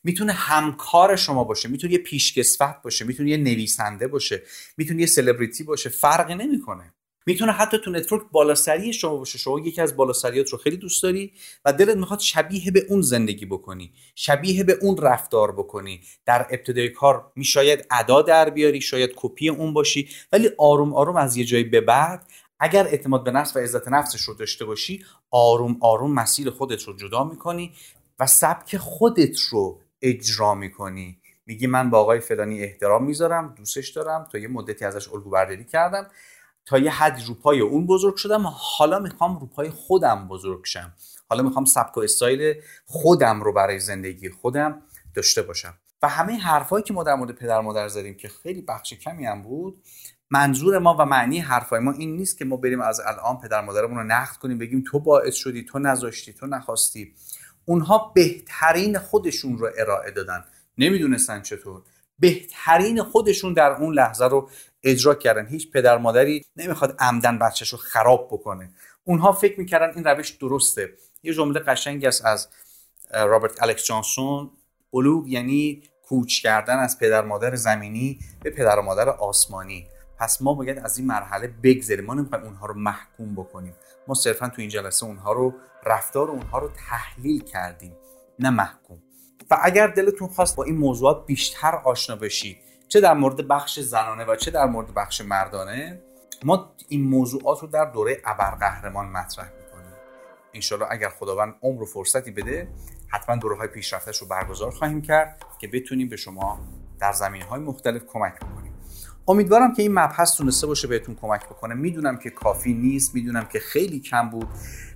می‌تونه همکار شما باشه. می‌تونه یه پیشکسوت باشه. می‌تونه یه نویسنده باشه. می‌تونه یه سلبریتی باشه. فرقی نمی‌کنه. می‌تونه حتی تو network بالاسری شما باشه. شما یکی از بالاسریات رو خیلی دوست داری و دلت می‌خواد شبیه به اون زندگی بکنی شبیه به اون رفتار بکنی. در ابتدای کار شاید ادا در بیاری شاید کپی اون باشی ولی آروم آروم از یه جایی به بعد اگر اعتماد به نفس و عزت نفسش رو داشته باشی آروم آروم مسیر خودت رو جدا می‌کنی و سبک خودت رو اجرا می‌کنی. میگی من با آقای فلانی احترام می‌ذارم دوستش دارم تا یه مدتی ازش الگو برداری کردم. تا یه حد روپای اون بزرگ شدم حالا می‌خوام روپای خودم بزرگ شم. حالا می‌خوام سبک و استایل خودم رو برای زندگی خودم داشته باشم. و همه حرفایی که ما در مورد پدر مادر زدیم که خیلی بخش کمی هم بود منظور ما و معنی حرفای ما این نیست که ما بریم از الان پدر مادرمون رو نقد کنیم بگیم تو باعث شدی تو نذاشتی تو نخواستی. اونها بهترین خودشون رو ارائه دادن. نمی‌دونستن چطور. بهترین خودشون در اون لحظه رو اجرا کردن. هیچ پدر مادری نمی‌خواد عمدن بچهش رو خراب بکنه. اونها فکر می‌کردن این روش درسته. یه جمله قشنگی است از رابرت الکس جانسون. بلوغ یعنی کوچ کردن از پدر مادر زمینی به پدر مادر آسمانی. پس ما باید از این مرحله بگذریم. ما نمی‌خوایم اونها رو محکوم بکنیم. ما صرفا تو این جلسه اونها رو رفتار اونها رو تحلیل کردیم. نه محکوم. و اگر دلتون خواست با این موضوعات بیشتر آشنا بشی چه در مورد بخش زنانه و چه در مورد بخش مردانه ما این موضوعات رو در دوره ابرقهرمان مطرح می‌کنیم. انشالله اگر خداوند عمر و فرصتی بده حتما دوره های پیشرفتش رو برگزار خواهیم کرد که بتونیم به شما در زمین های مختلف کمک بکنیم. امیدوارم که این مبحث تونسته باشه بهتون کمک بکنه. می‌دونم که کافی نیست می‌دونم که خیلی کم بود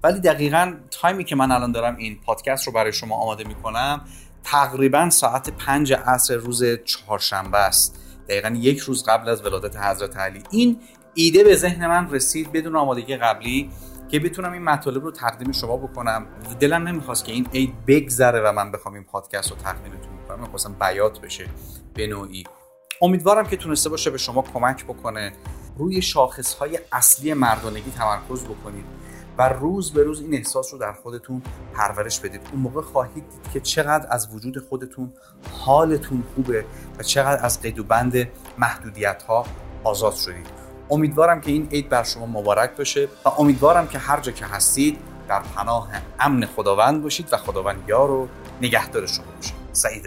ولی دقیقا تایمی که من الان دارم این پادکست رو برای شما آماده می‌کنم. تقریبا ساعت پنج عصر روز چهارشنبه است. دقیقا یک روز قبل از ولادت حضرت علی. این ایده به ذهن من رسید بدون آمادگی قبلی که بتونم این مطالب رو تقدیم شما بکنم. دلم نمی‌خواست که این عید بگذره و من بخوام این پادکست رو تقدیمتون بکنم. می‌خواستم بیات بشه به نوعی. امیدوارم که تونسته باشه به شما کمک بکنه. روی شاخص های اصلی مردانگی تمرکز بکنید. و روز به روز این احساس رو در خودتون پرورش بدید. اون موقع خواهید دید که چقدر از وجود خودتون حالتون خوبه و چقدر از قید و بند محدودیت ها آزاد شدید. امیدوارم که این عید بر شما مبارک باشه و امیدوارم که هر جا که هستید در پناه امن خداوند باشید و خداوند یار و نگهدار شما باشه سعید